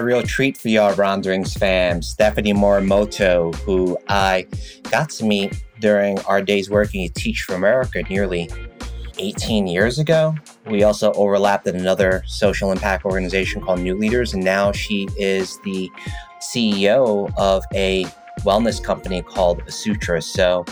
a real treat for y'all Ronderings fam. Stephanie Morimoto, who I got to meet during our days working at Teach for America nearly 18 years ago. We also overlapped at another social impact organization called New Leaders, and now she is the CEO of a wellness company called Asutra. So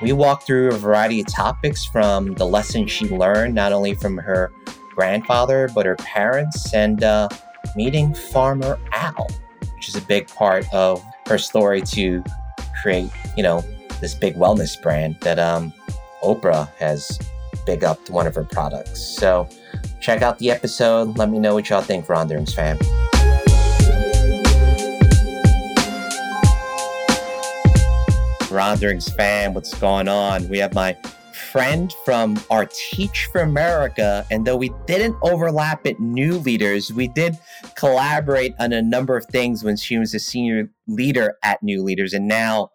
we walked through a variety of topics from the lessons she learned, not only from her grandfather, but her parents, and uh, meeting Farmer Al, which is a big part of her story to create, you know, this big wellness brand that um, Oprah has big up to one of her products. So check out the episode. Let me know what y'all think, Ronderings fam. Ronderings fam, what's going on? We have my friend from our Teach for America. And though we didn't overlap at New Leaders, we did collaborate on a number of things when she was a senior leader at New Leaders. And now,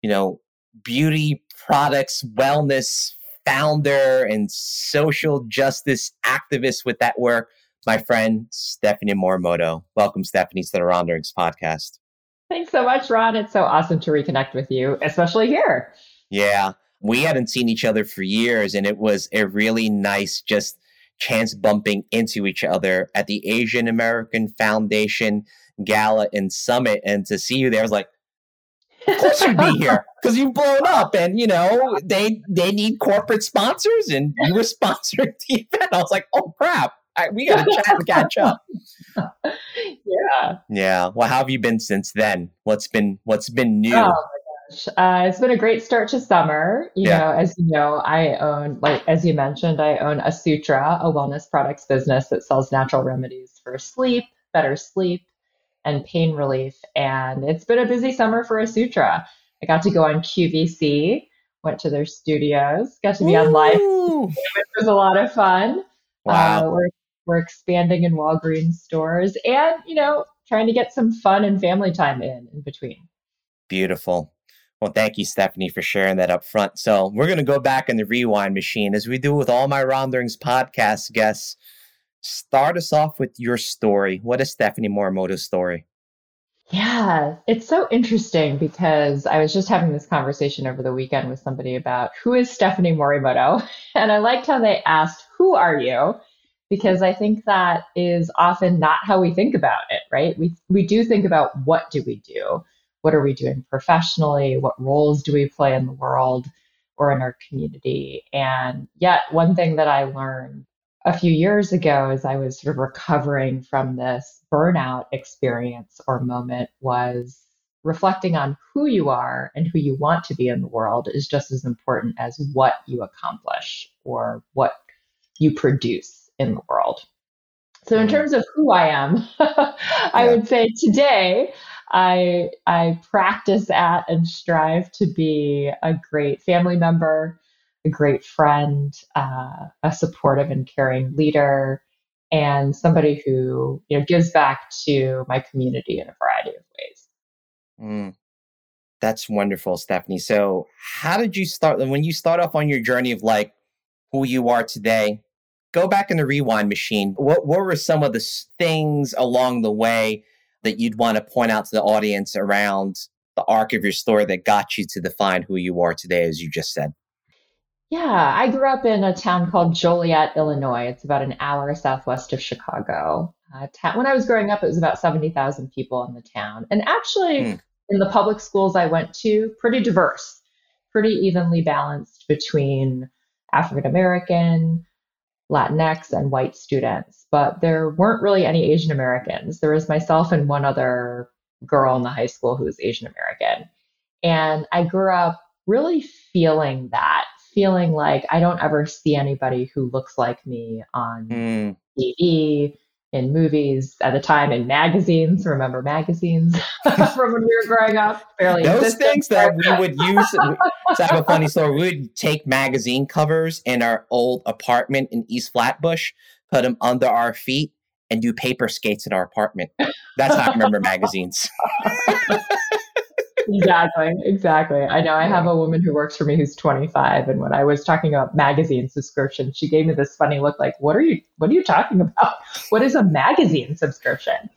you know, beauty products, wellness founder, and social justice activist with that work, my friend Stephanie Morimoto. Welcome, Stephanie, to the Ronderings podcast. Thanks so much, Ron. It's so awesome to reconnect with you, especially here. Yeah. We hadn't seen each other for years, and it was a really nice just chance bumping into each other at the Asian American Foundation Gala and Summit. And to see you there, I was like, of course you'd be here because you've blown up and you know they they need corporate sponsors and you were sponsoring the event. I was like oh crap. I, we gotta chat and catch up. Yeah. Yeah. Well how have you been since then? What's been what's been new? Oh uh, it's been a great start to summer. You yeah. know, as you know, I own, like as you mentioned, I own Asutra, a wellness products business that sells natural remedies for sleep, better sleep, and pain relief. And it's been a busy summer for Asutra. I got to go on QVC, went to their studios, got to be Ooh. on live, which was a lot of fun. Wow. Uh, we're, we're expanding in Walgreens stores and, you know, trying to get some fun and family time in in between. Beautiful. Well, thank you, Stephanie, for sharing that up front. So we're going to go back in the rewind machine as we do with all my Ronderings podcast guests. Start us off with your story. What is Stephanie Morimoto's story? Yeah, it's so interesting because I was just having this conversation over the weekend with somebody about who is Stephanie Morimoto. And I liked how they asked, Who are you? Because I think that is often not how we think about it, right? We, we do think about what do we do? What are we doing professionally? What roles do we play in the world or in our community? And yet, one thing that I learned a few years ago as I was sort of recovering from this burnout experience or moment was reflecting on who you are and who you want to be in the world is just as important as what you accomplish or what you produce in the world. So, in mm-hmm. terms of who I am, I yeah. would say today I I practice at and strive to be a great family member, a great friend, uh, a supportive and caring leader, and somebody who you know gives back to my community in a variety of ways. Mm, that's wonderful, Stephanie. So, how did you start when you start off on your journey of like who you are today? Go back in the rewind machine. What, what were some of the things along the way that you'd want to point out to the audience around the arc of your story that got you to define who you are today, as you just said? Yeah, I grew up in a town called Joliet, Illinois. It's about an hour southwest of Chicago. Uh, ta- when I was growing up, it was about 70,000 people in the town. And actually, hmm. in the public schools I went to, pretty diverse, pretty evenly balanced between African American, Latinx, and white students. But there weren't really any Asian Americans. There was myself and one other girl in the high school who was Asian American. And I grew up really feeling that, feeling like I don't ever see anybody who looks like me on mm. TV, in movies at the time, in magazines. Remember magazines from when we were growing up? Fairly Those things that we would use. to have a funny story. We would take magazine covers in our old apartment in East Flatbush, put them under our feet, and do paper skates in our apartment. That's how I remember magazines. exactly, exactly. I know I have a woman who works for me who's 25, and when I was talking about magazine subscription, she gave me this funny look, like, "What are you? What are you talking about? What is a magazine subscription?"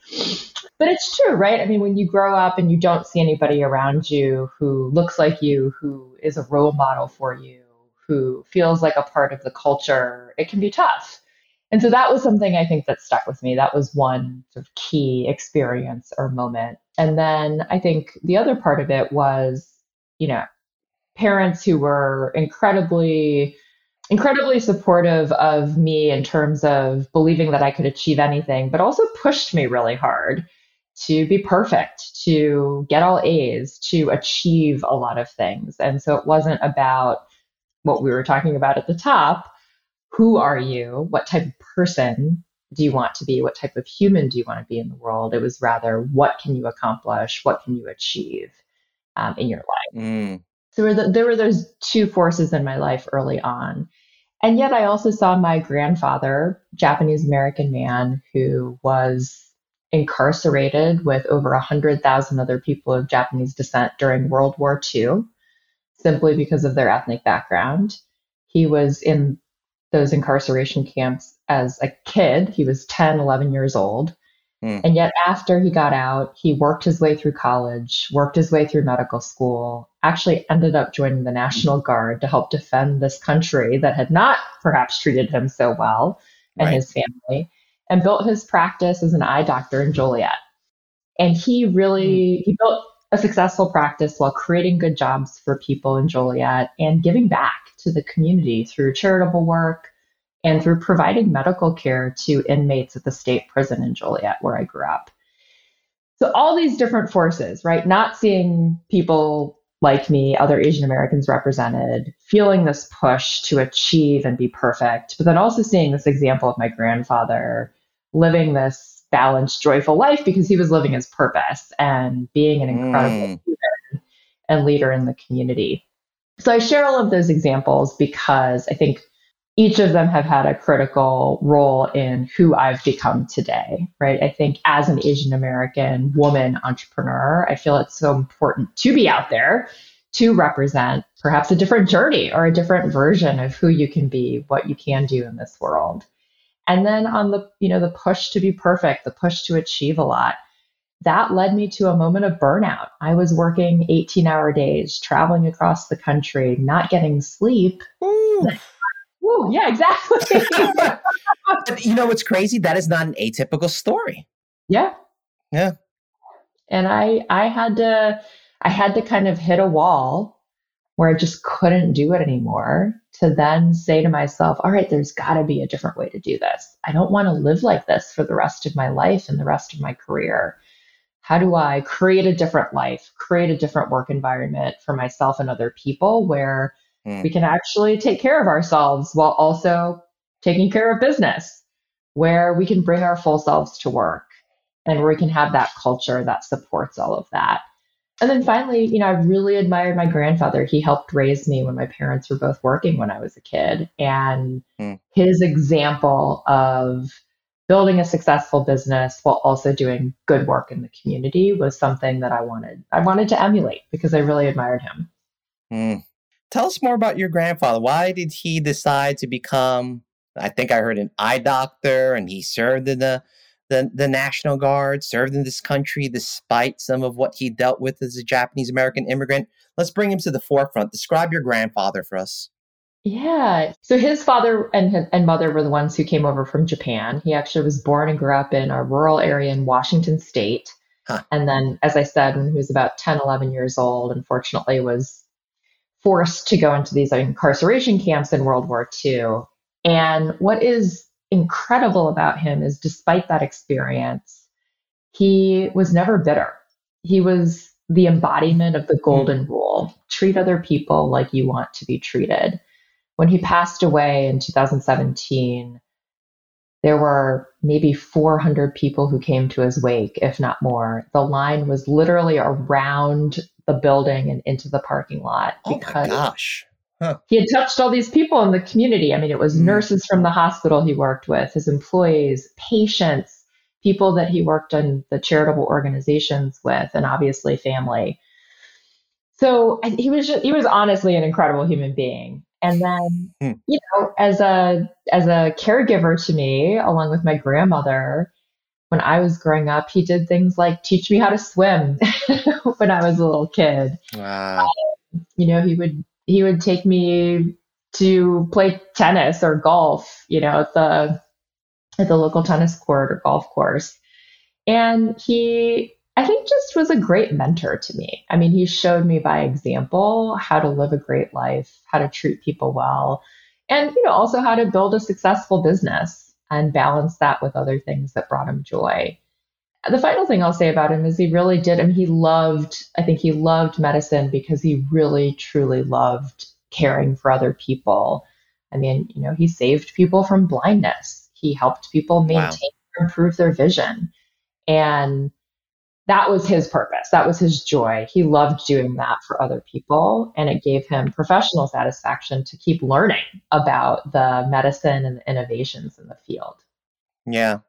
But it's true, right? I mean, when you grow up and you don't see anybody around you who looks like you, who is a role model for you, who feels like a part of the culture, it can be tough. And so that was something I think that stuck with me. That was one sort of key experience or moment. And then I think the other part of it was, you know, parents who were incredibly, incredibly supportive of me in terms of believing that I could achieve anything, but also pushed me really hard to be perfect, to get all A's, to achieve a lot of things. And so it wasn't about what we were talking about at the top who are you? What type of person do you want to be? What type of human do you want to be in the world? It was rather, what can you accomplish? What can you achieve um, in your life? Mm. So there were, the, there were those two forces in my life early on. And yet I also saw my grandfather, Japanese American man, who was incarcerated with over 100,000 other people of Japanese descent during World War II, simply because of their ethnic background. He was in those incarceration camps as a kid. He was 10, 11 years old. Mm. And yet, after he got out, he worked his way through college, worked his way through medical school, actually ended up joining the National Guard to help defend this country that had not perhaps treated him so well and right. his family, and built his practice as an eye doctor in Joliet. And he really mm. he built a successful practice while creating good jobs for people in Joliet and giving back to the community through charitable work and through providing medical care to inmates at the state prison in Joliet, where I grew up. So, all these different forces, right? Not seeing people like me, other Asian Americans represented, feeling this push to achieve and be perfect, but then also seeing this example of my grandfather living this balanced, joyful life because he was living his purpose and being an incredible mm. leader and leader in the community. So I share all of those examples because I think each of them have had a critical role in who I've become today, right? I think as an Asian American woman entrepreneur, I feel it's so important to be out there to represent perhaps a different journey or a different version of who you can be, what you can do in this world. And then on the, you know, the push to be perfect, the push to achieve a lot that led me to a moment of burnout. I was working 18 hour days, traveling across the country, not getting sleep. Ooh. Ooh, yeah, exactly. you know what's crazy? That is not an atypical story. Yeah. Yeah. And I I had to I had to kind of hit a wall where I just couldn't do it anymore to then say to myself, all right, there's got to be a different way to do this. I don't want to live like this for the rest of my life and the rest of my career how do I create a different life, create a different work environment for myself and other people where mm. we can actually take care of ourselves while also taking care of business, where we can bring our full selves to work and where we can have that culture that supports all of that. And then finally, you know, I really admired my grandfather. He helped raise me when my parents were both working when I was a kid. And mm. his example of building a successful business while also doing good work in the community was something that I wanted. I wanted to emulate because I really admired him. Mm. Tell us more about your grandfather. Why did he decide to become? I think I heard an eye doctor, and he served in the the, the National Guard, served in this country despite some of what he dealt with as a Japanese American immigrant. Let's bring him to the forefront. Describe your grandfather for us. Yeah. So his father and and mother were the ones who came over from Japan. He actually was born and grew up in a rural area in Washington state. Huh. And then, as I said, when he was about 10, 11 years old, unfortunately was forced to go into these incarceration camps in World War II. And what is incredible about him is despite that experience, he was never bitter. He was the embodiment of the hmm. golden rule treat other people like you want to be treated when he passed away in 2017, there were maybe 400 people who came to his wake, if not more. The line was literally around the building and into the parking lot because oh my gosh. Huh. He had touched all these people in the community. I mean, it was mm. nurses from the hospital he worked with, his employees, patients, people that he worked in the charitable organizations with, and obviously family. so he was just, he was honestly an incredible human being. And then, hmm. you know, as a as a caregiver to me, along with my grandmother, when I was growing up, he did things like teach me how to swim when I was a little kid. Wow. Um, you know, he would he would take me to play tennis or golf, you know, at the at the local tennis court or golf course. And he I think just was a great mentor to me. I mean, he showed me by example how to live a great life, how to treat people well, and you know, also how to build a successful business and balance that with other things that brought him joy. The final thing I'll say about him is he really did, I mean, he loved, I think he loved medicine because he really, truly loved caring for other people. I mean, you know, he saved people from blindness. He helped people maintain wow. or improve their vision. And that was his purpose. That was his joy. He loved doing that for other people. And it gave him professional satisfaction to keep learning about the medicine and the innovations in the field. Yeah.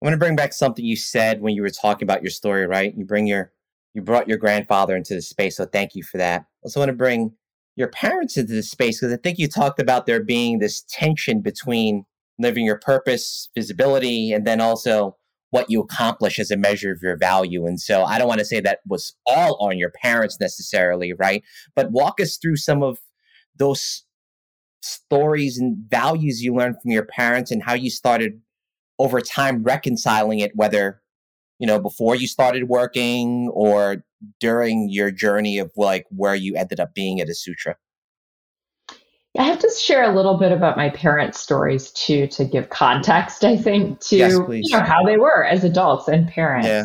I want to bring back something you said when you were talking about your story, right? You bring your you brought your grandfather into the space, so thank you for that. I also want to bring your parents into the space because I think you talked about there being this tension between living your purpose, visibility, and then also what you accomplish as a measure of your value. And so I don't want to say that was all on your parents necessarily, right? But walk us through some of those stories and values you learned from your parents and how you started over time reconciling it, whether, you know, before you started working or during your journey of like where you ended up being at Asutra. I have to share a little bit about my parents' stories too, to give context, I think, to yes, you know, how they were as adults and parents. Yeah.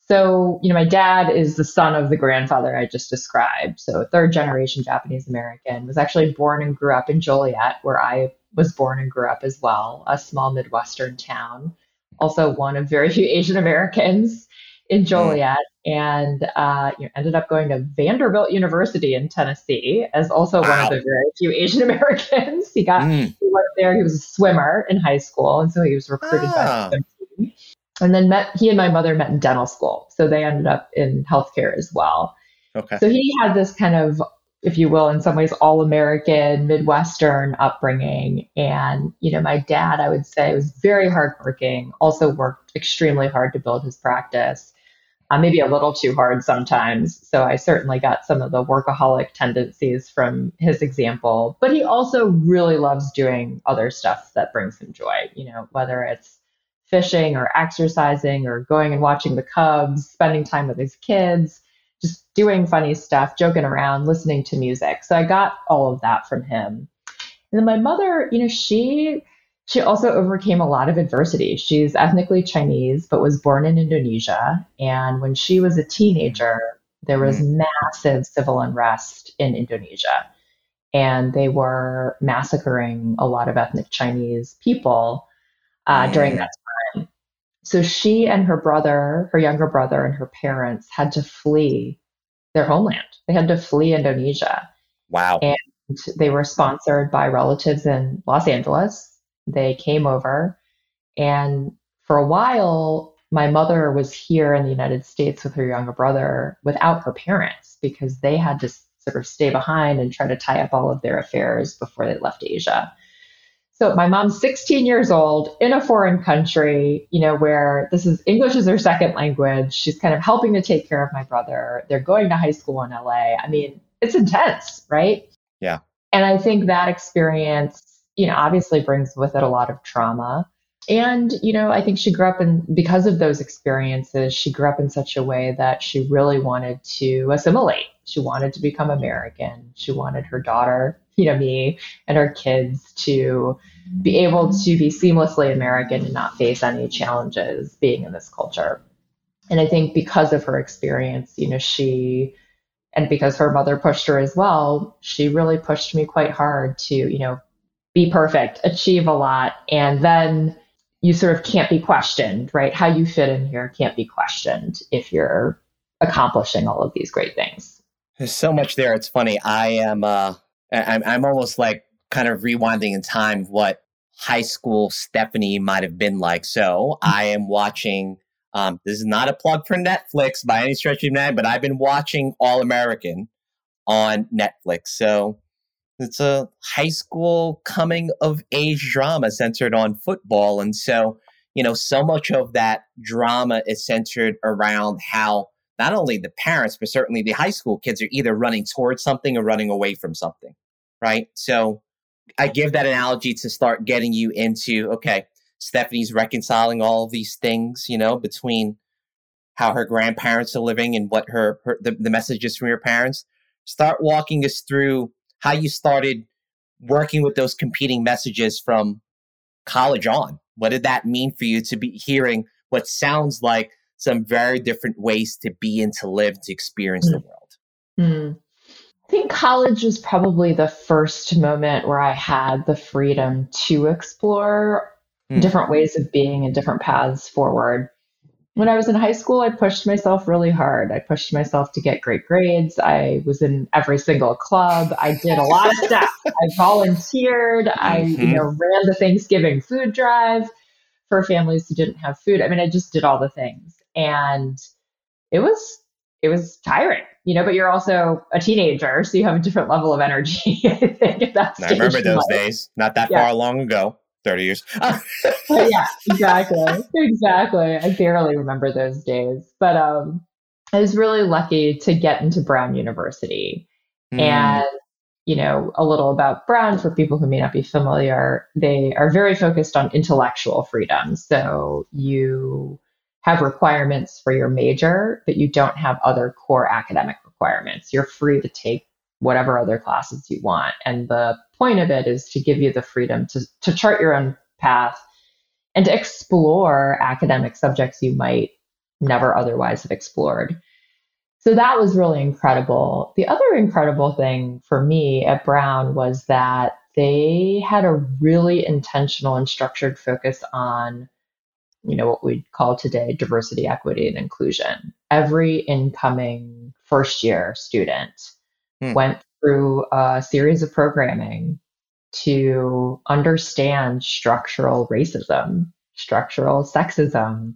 So, you know, my dad is the son of the grandfather I just described. So, third generation Japanese American, was actually born and grew up in Joliet, where I was born and grew up as well, a small Midwestern town. Also, one of very few Asian Americans in mm. Joliet and uh, you know, ended up going to Vanderbilt University in Tennessee as also wow. one of the very few Asian Americans. he got mm. he went there. He was a swimmer in high school, and so he was recruited ah. by the swim team. And then met he and my mother met in dental school, so they ended up in healthcare as well. Okay. So he had this kind of, if you will, in some ways, all American Midwestern upbringing, and you know, my dad, I would say, was very hardworking. Also worked extremely hard to build his practice uh, maybe a little too hard sometimes. So I certainly got some of the workaholic tendencies from his example. But he also really loves doing other stuff that brings him joy, you know, whether it's fishing or exercising or going and watching the Cubs, spending time with his kids, just doing funny stuff, joking around, listening to music. So I got all of that from him. And then my mother, you know, she she also overcame a lot of adversity. She's ethnically Chinese, but was born in Indonesia. And when she was a teenager, there was mm. massive civil unrest in Indonesia. And they were massacring a lot of ethnic Chinese people uh, mm. during that time. So she and her brother, her younger brother, and her parents had to flee their homeland. They had to flee Indonesia. Wow. And they were sponsored by relatives in Los Angeles they came over, and for a while, my mother was here in the United States with her younger brother without her parents because they had to sort of stay behind and try to tie up all of their affairs before they left Asia. So my mom's 16 years old in a foreign country, you know, where this is English is her second language. She's kind of helping to take care of my brother. They're going to high school in LA. I mean, it's intense, right? Yeah. And I think that experience you know, obviously brings with it a lot of trauma. And, you know, I think she grew up in, because of those experiences, she grew up in such a way that she really wanted to assimilate. She wanted to become American. She wanted her daughter, you know, me and her kids to be able to be seamlessly American and not face any challenges being in this culture. And I think because of her experience, you know, she, and because her mother pushed her as well, she really pushed me quite hard to, you know, be perfect, achieve a lot, and then you sort of can't be questioned, right? How you fit in here can't be questioned if you're accomplishing all of these great things. There's so much there. It's funny. I am uh I'm I'm almost like kind of rewinding in time what high school Stephanie might have been like. So I am watching um this is not a plug for Netflix by any stretch of the imagination, but I've been watching All American on Netflix. So it's a high school coming of age drama centered on football. And so, you know, so much of that drama is centered around how not only the parents, but certainly the high school kids are either running towards something or running away from something. Right. So I give that analogy to start getting you into okay, Stephanie's reconciling all these things, you know, between how her grandparents are living and what her, her the, the messages from your parents. Start walking us through how you started working with those competing messages from college on. What did that mean for you to be hearing what sounds like some very different ways to be and to live, to experience mm. the world? Mm. I think college was probably the first moment where I had the freedom to explore mm. different ways of being and different paths forward when I was in high school, I pushed myself really hard. I pushed myself to get great grades. I was in every single club. I did a lot of stuff. I volunteered. I, mm-hmm. you know, ran the Thanksgiving food drive for families who didn't have food. I mean, I just did all the things. And it was it was tiring, you know, but you're also a teenager, so you have a different level of energy, I think, at that I remember those days, not that yeah. far long ago. 30 years. yeah, exactly. Exactly. I barely remember those days. But um, I was really lucky to get into Brown University. Mm. And, you know, a little about Brown for people who may not be familiar, they are very focused on intellectual freedom. So you have requirements for your major, but you don't have other core academic requirements. You're free to take whatever other classes you want. And the point of it is to give you the freedom to, to chart your own path and to explore academic subjects you might never otherwise have explored. So that was really incredible. The other incredible thing for me at Brown was that they had a really intentional and structured focus on you know what we'd call today diversity equity and inclusion every incoming first year student hmm. went through a series of programming to understand structural racism, structural sexism,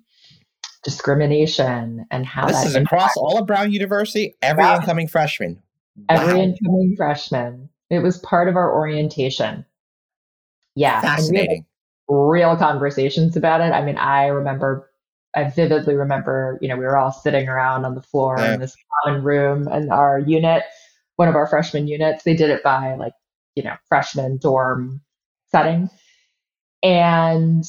discrimination, and how this is across all of Brown University. Every yeah. incoming freshman, every incoming freshman. It was part of our orientation. Yeah, fascinating. Real conversations about it. I mean, I remember I vividly remember, you know, we were all sitting around on the floor yeah. in this common room and our unit one of our freshman units. They did it by like, you know, freshman dorm setting. And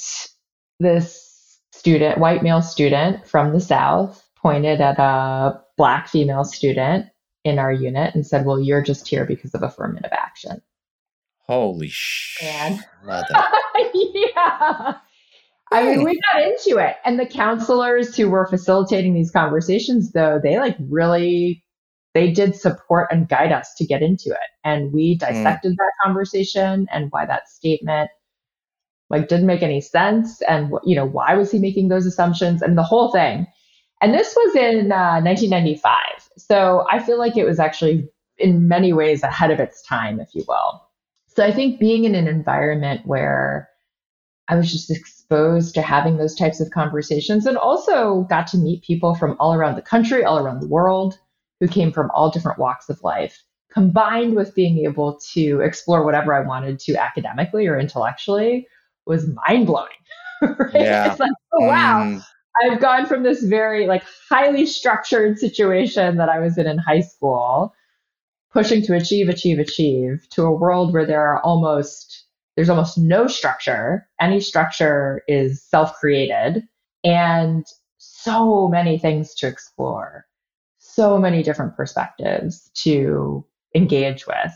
this student, white male student from the South, pointed at a black female student in our unit and said, Well, you're just here because of affirmative action. Holy shit. yeah. I mean, we got into it. And the counselors who were facilitating these conversations, though, they like really they did support and guide us to get into it. And we hmm. dissected mm. that conversation and why that statement like didn't make any sense and you know why was he making those assumptions and the whole thing and this was in uh, 1995 so i feel like it was actually in many ways ahead of its time if you will so i think being in an environment where i was just exposed to having those types of conversations and also got to meet people from all around the country all around the world who came from all different walks of life, combined with being able to explore whatever I wanted to academically or intellectually, was mind blowing. right? Yeah. It's like, oh, wow. Mm. I've gone from this very like highly structured situation that I was in in high school, pushing to achieve, achieve, achieve, to a world where there are almost there's almost no structure. Any structure is self-created, and so many things to explore so many different perspectives to engage with.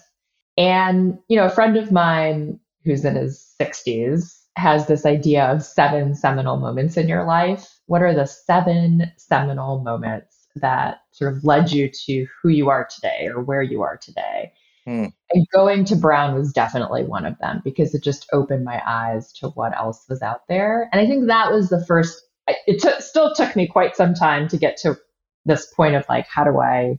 And, you know, a friend of mine who's in his 60s has this idea of seven seminal moments in your life. What are the seven seminal moments that sort of led you to who you are today or where you are today? Hmm. And going to Brown was definitely one of them because it just opened my eyes to what else was out there. And I think that was the first, it t- still took me quite some time to get to this point of like, how do I,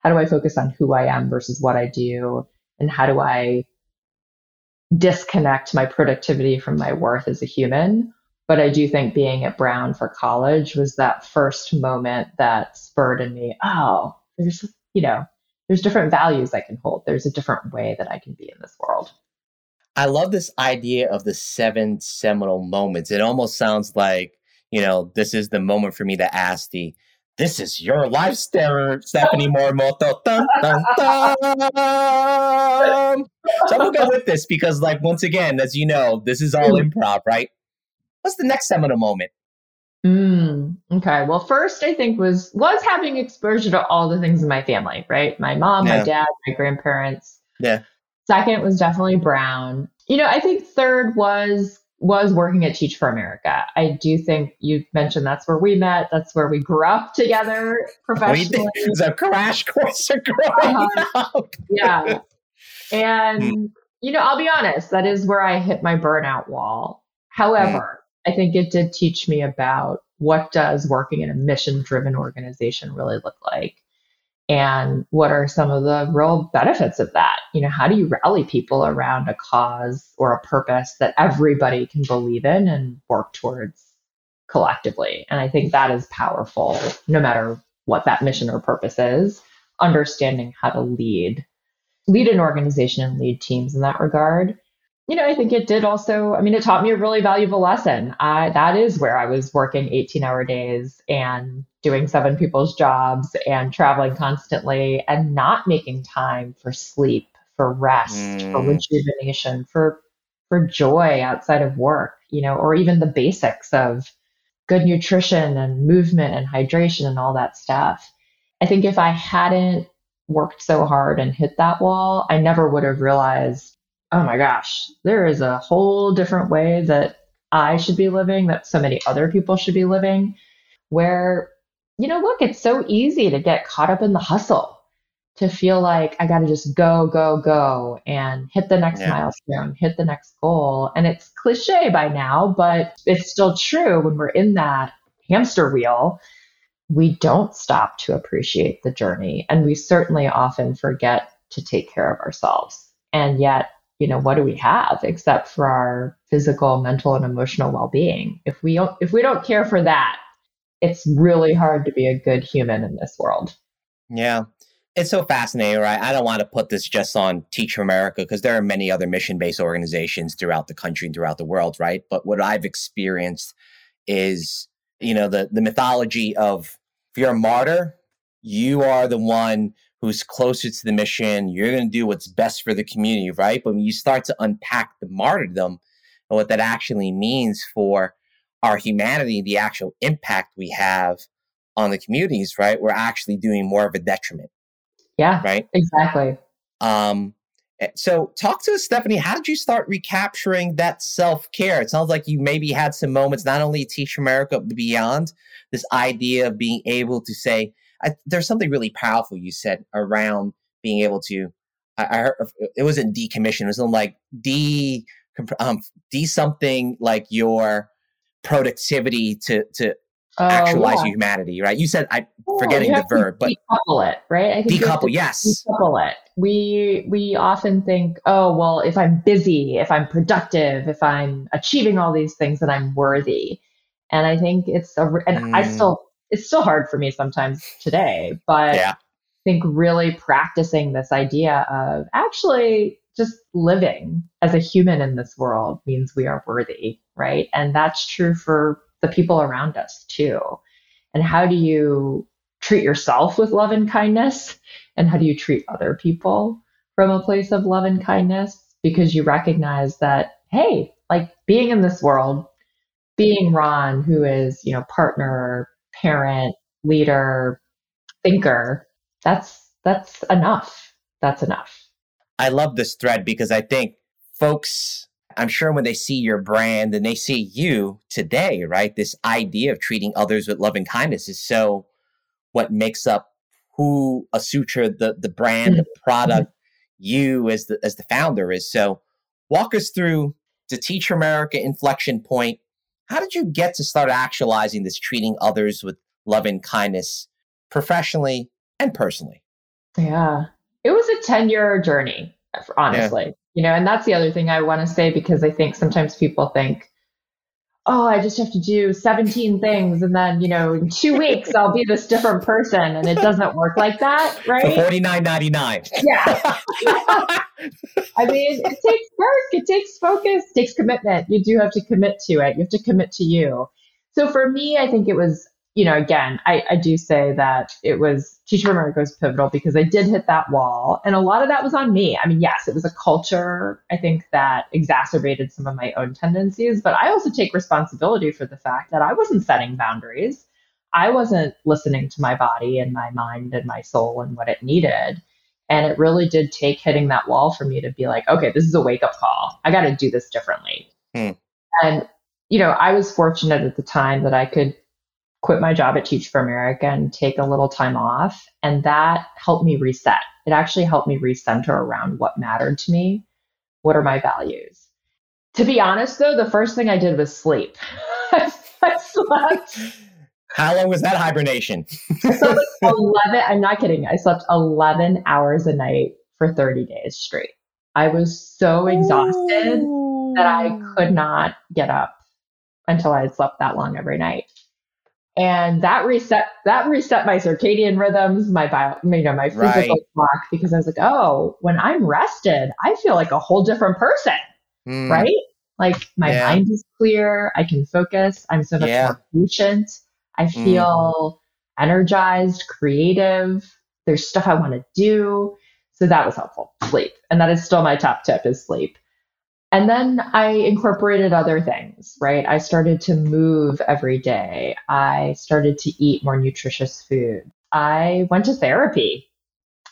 how do I focus on who I am versus what I do? And how do I disconnect my productivity from my worth as a human? But I do think being at Brown for college was that first moment that spurred in me, oh, there's, you know, there's different values I can hold. There's a different way that I can be in this world. I love this idea of the seven seminal moments. It almost sounds like, you know, this is the moment for me to ask the this is your life Stephanie Morimoto. Dun, dun, dun. So I'm gonna go with this because, like, once again, as you know, this is all hmm. improv, right? What's the next seminal moment? Mm, okay. Well, first I think was was having exposure to all the things in my family, right? My mom, yeah. my dad, my grandparents. Yeah. Second was definitely Brown. You know, I think third was was working at Teach for America. I do think you mentioned that's where we met. That's where we grew up together professionally. it was a crash course of growing uh-huh. up. yeah. And, mm. you know, I'll be honest, that is where I hit my burnout wall. However, mm. I think it did teach me about what does working in a mission driven organization really look like? And what are some of the real benefits of that? You know how do you rally people around a cause or a purpose that everybody can believe in and work towards collectively? And i think that is powerful no matter what that mission or purpose is understanding how to lead lead an organization and lead teams in that regard you know, I think it did also, I mean, it taught me a really valuable lesson. I, that is where I was working 18 hour days and doing seven people's jobs and traveling constantly and not making time for sleep, for rest, mm. for rejuvenation, for, for joy outside of work, you know, or even the basics of good nutrition and movement and hydration and all that stuff. I think if I hadn't worked so hard and hit that wall, I never would have realized oh my gosh, there is a whole different way that I should be living, that so many other people should be living, where, you know, look, it's so easy to get caught up in the hustle, to feel like I got to just go, go, go and hit the next yeah. milestone, hit the next goal. And it's cliche by now, but it's still true when we're in that hamster wheel. We don't stop to appreciate the journey. And we certainly often forget to take care of ourselves. And yet, you know, what do we have except for our physical, mental, and emotional well-being? If we don't, if we don't care for that, it's really hard to be a good human in this world. Yeah. It's so fascinating, right? I don't want to put this just on Teach for America because there are many other mission based organizations throughout the country and throughout the world, right? But what I've experienced is, you know, the, the mythology of if you're a martyr, you are the one who's closer to the mission. You're going to do what's best for the community, right? But when you start to unpack the martyrdom and what that actually means for our humanity, the actual impact we have on the communities, right? We're actually doing more of a detriment. Yeah. Right. Exactly. Um, eh, so talk to us, Stephanie. How did you start recapturing that self care? It sounds like you maybe had some moments, not only Teach America, but beyond this idea of being able to say, I, there's something really powerful you said around being able to. I, I heard it wasn't decommission. It was like de um, de something like your productivity to to uh, actualize yeah. humanity, right? You said I'm forgetting the verb, but decouple it, right? I think decouple, yes. Decouple it. We we often think, oh well, if I'm busy, if I'm productive, if I'm achieving all these things, then I'm worthy. And I think it's a, and mm. I still it's still hard for me sometimes today, but yeah. I think really practicing this idea of actually just living as a human in this world means we are worthy, right? And that's true for the people around us too. And how do you treat yourself with love and kindness? And how do you treat other people from a place of love and kindness? Because you recognize that, hey, like being in this world, being Ron, who is, you know, partner, parent, leader, thinker, that's that's enough. That's enough. I love this thread because I think folks, I'm sure when they see your brand and they see you today, right? This idea of treating others with love and kindness is so what makes up who Asutra, the the brand, the mm-hmm. product, you as the as the founder is. So walk us through the Teach America inflection point how did you get to start actualizing this treating others with love and kindness professionally and personally? Yeah. It was a 10 year journey, honestly. Yeah. You know, and that's the other thing I want to say because I think sometimes people think, oh, I just have to do 17 things. And then, you know, in two weeks, I'll be this different person. And it doesn't work like that, right? For $49.99. Yeah. I mean, it takes work, it takes focus, it takes commitment. You do have to commit to it. You have to commit to you. So for me, I think it was you know, again, I, I do say that it was Teach for America was pivotal because I did hit that wall. And a lot of that was on me. I mean, yes, it was a culture, I think, that exacerbated some of my own tendencies, but I also take responsibility for the fact that I wasn't setting boundaries. I wasn't listening to my body and my mind and my soul and what it needed. And it really did take hitting that wall for me to be like, okay, this is a wake up call. I got to do this differently. Hmm. And, you know, I was fortunate at the time that I could quit my job at Teach for America and take a little time off. And that helped me reset. It actually helped me recenter around what mattered to me. What are my values? To be honest, though, the first thing I did was sleep. I slept. How long was that hibernation? I slept like 11. I'm not kidding. I slept 11 hours a night for 30 days straight. I was so exhausted Ooh. that I could not get up until I had slept that long every night and that reset that reset my circadian rhythms, my bio, you know, my physical right. clock because I was like, oh, when I'm rested, I feel like a whole different person, mm. right? Like my yeah. mind is clear, I can focus, I'm so much yeah. more patient, I hmm. feel mm. energized, creative. There's stuff I want to do, so that was helpful. Sleep, and that is still my top tip: is sleep. And then I incorporated other things, right? I started to move every day. I started to eat more nutritious food. I went to therapy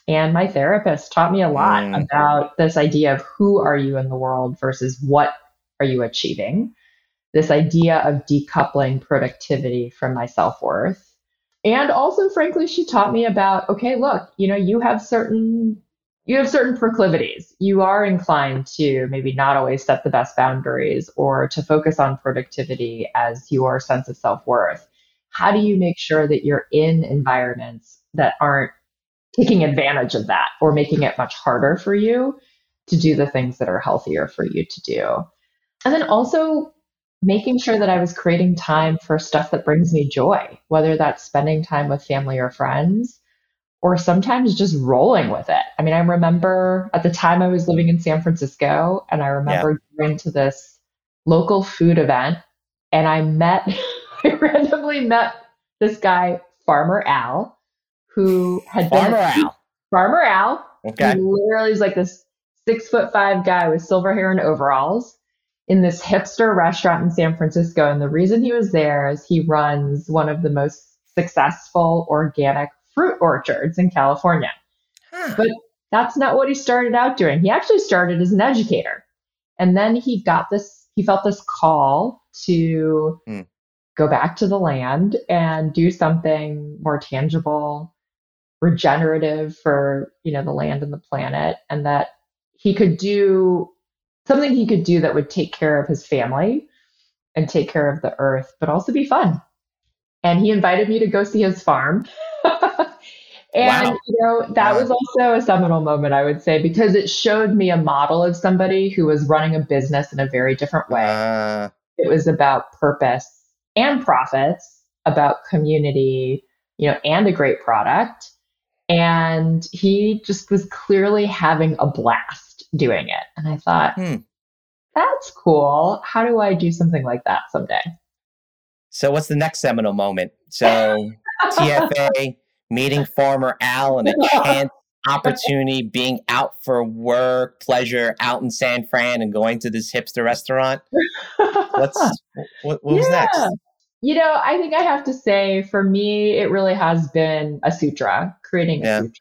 and my therapist taught me a lot mm. about this idea of who are you in the world versus what are you achieving. This idea of decoupling productivity from my self worth. And also, frankly, she taught me about okay, look, you know, you have certain you have certain proclivities. You are inclined to maybe not always set the best boundaries or to focus on productivity as your sense of self worth. How do you make sure that you're in environments that aren't taking advantage of that or making it much harder for you to do the things that are healthier for you to do? And then also making sure that I was creating time for stuff that brings me joy, whether that's spending time with family or friends or sometimes just rolling with it. I mean, I remember at the time I was living in San Francisco and I remember yeah. going to this local food event and I met, I randomly met this guy, Farmer Al, who had Farmer been, Al. Farmer Al. Okay. He literally was like this six foot five guy with silver hair and overalls in this hipster restaurant in San Francisco. And the reason he was there is he runs one of the most successful organic fruit orchards in California. Huh. But that's not what he started out doing. He actually started as an educator. And then he got this, he felt this call to hmm. go back to the land and do something more tangible, regenerative for, you know, the land and the planet. And that he could do something he could do that would take care of his family and take care of the earth, but also be fun. And he invited me to go see his farm. And wow. you know that was also a seminal moment, I would say, because it showed me a model of somebody who was running a business in a very different way. Uh, it was about purpose and profits, about community, you know, and a great product. And he just was clearly having a blast doing it. And I thought, hmm. that's cool. How do I do something like that someday? So, what's the next seminal moment? So, TFA meeting Farmer Al and a chance opportunity being out for work, pleasure out in San Fran and going to this hipster restaurant. What's what, what was yeah. next? You know, I think I have to say for me, it really has been Asutra, creating a yeah. sutra.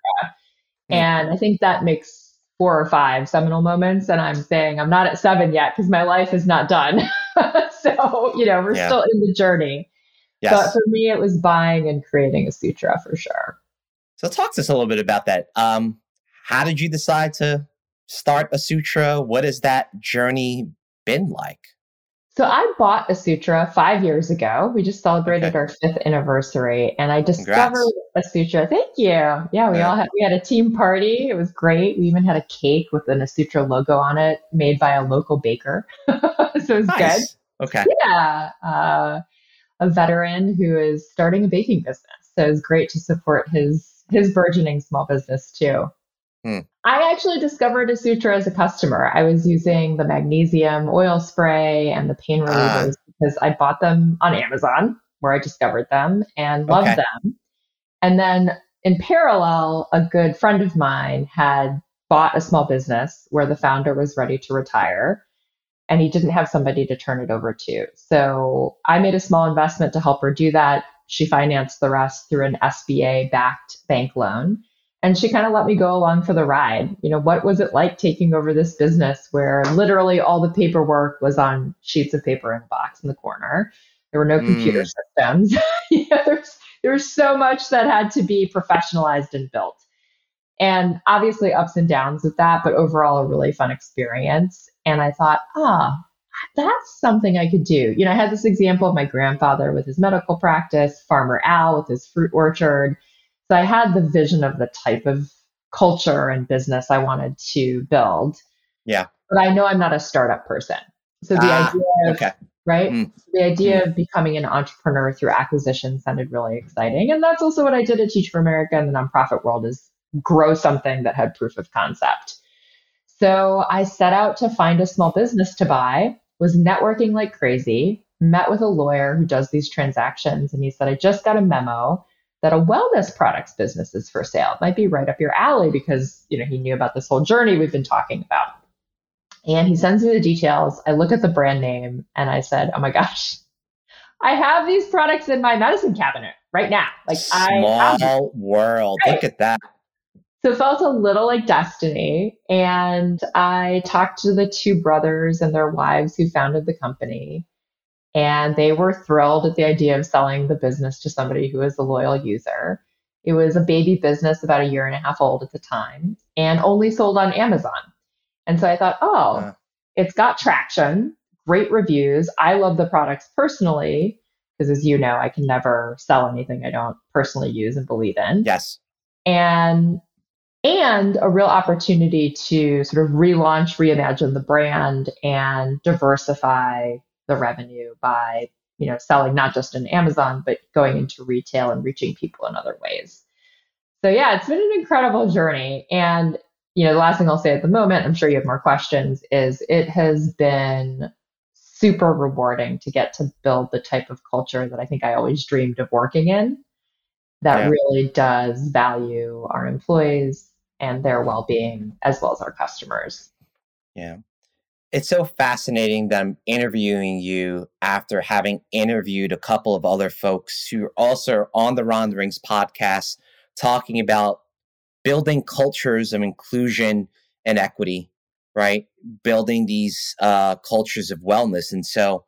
Hmm. And I think that makes four or five seminal moments. And I'm saying I'm not at seven yet because my life is not done. so, you know, we're yeah. still in the journey. Yes. But for me, it was buying and creating Asutra for sure. So talk to us a little bit about that. Um, how did you decide to start Asutra? What has that journey been like? So I bought Asutra five years ago. We just celebrated okay. our fifth anniversary, and I discovered Congrats. Asutra. Thank you. Yeah, we yeah. all had we had a team party. It was great. We even had a cake with an Asutra logo on it, made by a local baker. so it was nice. good. Okay. Yeah. Uh, a veteran who is starting a baking business. So it's great to support his his burgeoning small business too. Hmm. I actually discovered a Asutra as a customer. I was using the magnesium oil spray and the pain ah. relievers uh. because I bought them on Amazon where I discovered them and loved okay. them. And then in parallel, a good friend of mine had bought a small business where the founder was ready to retire and he didn't have somebody to turn it over to. So I made a small investment to help her do that. She financed the rest through an SBA backed bank loan. And she kind of let me go along for the ride. You know, what was it like taking over this business where literally all the paperwork was on sheets of paper in a box in the corner? There were no mm. computer systems. you know, there's, there's so much that had to be professionalized and built. And obviously ups and downs with that, but overall a really fun experience. And I thought, ah, that's something I could do. You know, I had this example of my grandfather with his medical practice, Farmer Al with his fruit orchard. So I had the vision of the type of culture and business I wanted to build. Yeah. But I know I'm not a startup person. So the ah, idea of, okay. right? Mm. the idea mm. of becoming an entrepreneur through acquisition sounded really exciting. And that's also what I did at Teach for America in the nonprofit world is grow something that had proof of concept. So I set out to find a small business to buy, was networking like crazy, met with a lawyer who does these transactions, and he said, I just got a memo that a wellness products business is for sale. It might be right up your alley because, you know, he knew about this whole journey we've been talking about. And he sends me the details. I look at the brand name and I said, Oh my gosh, I have these products in my medicine cabinet right now. Like Small I world. Right. Look at that. So it felt a little like destiny. And I talked to the two brothers and their wives who founded the company. And they were thrilled at the idea of selling the business to somebody who was a loyal user. It was a baby business about a year and a half old at the time and only sold on Amazon. And so I thought, oh, yeah. it's got traction, great reviews. I love the products personally because, as you know, I can never sell anything I don't personally use and believe in. Yes. And and a real opportunity to sort of relaunch, reimagine the brand and diversify the revenue by, you know, selling not just in Amazon, but going into retail and reaching people in other ways. So yeah, it's been an incredible journey. And, you know, the last thing I'll say at the moment, I'm sure you have more questions, is it has been super rewarding to get to build the type of culture that I think I always dreamed of working in that yeah. really does value our employees and their well-being as well as our customers. Yeah. It's so fascinating that I'm interviewing you after having interviewed a couple of other folks who are also on the Ronderings podcast talking about building cultures of inclusion and equity, right? Building these uh, cultures of wellness. And so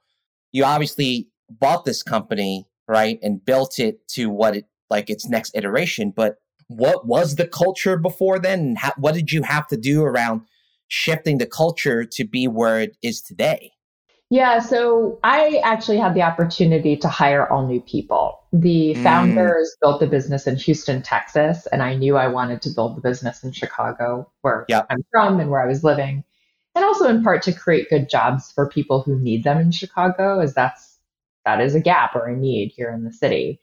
you obviously bought this company, right? And built it to what it like its next iteration. But what was the culture before then? How, what did you have to do around shifting the culture to be where it is today? Yeah, so I actually had the opportunity to hire all new people. The mm. founders mm. built the business in Houston, Texas, and I knew I wanted to build the business in Chicago, where yep. I'm from and where I was living. And also in part to create good jobs for people who need them in Chicago, as that's that is a gap or a need here in the city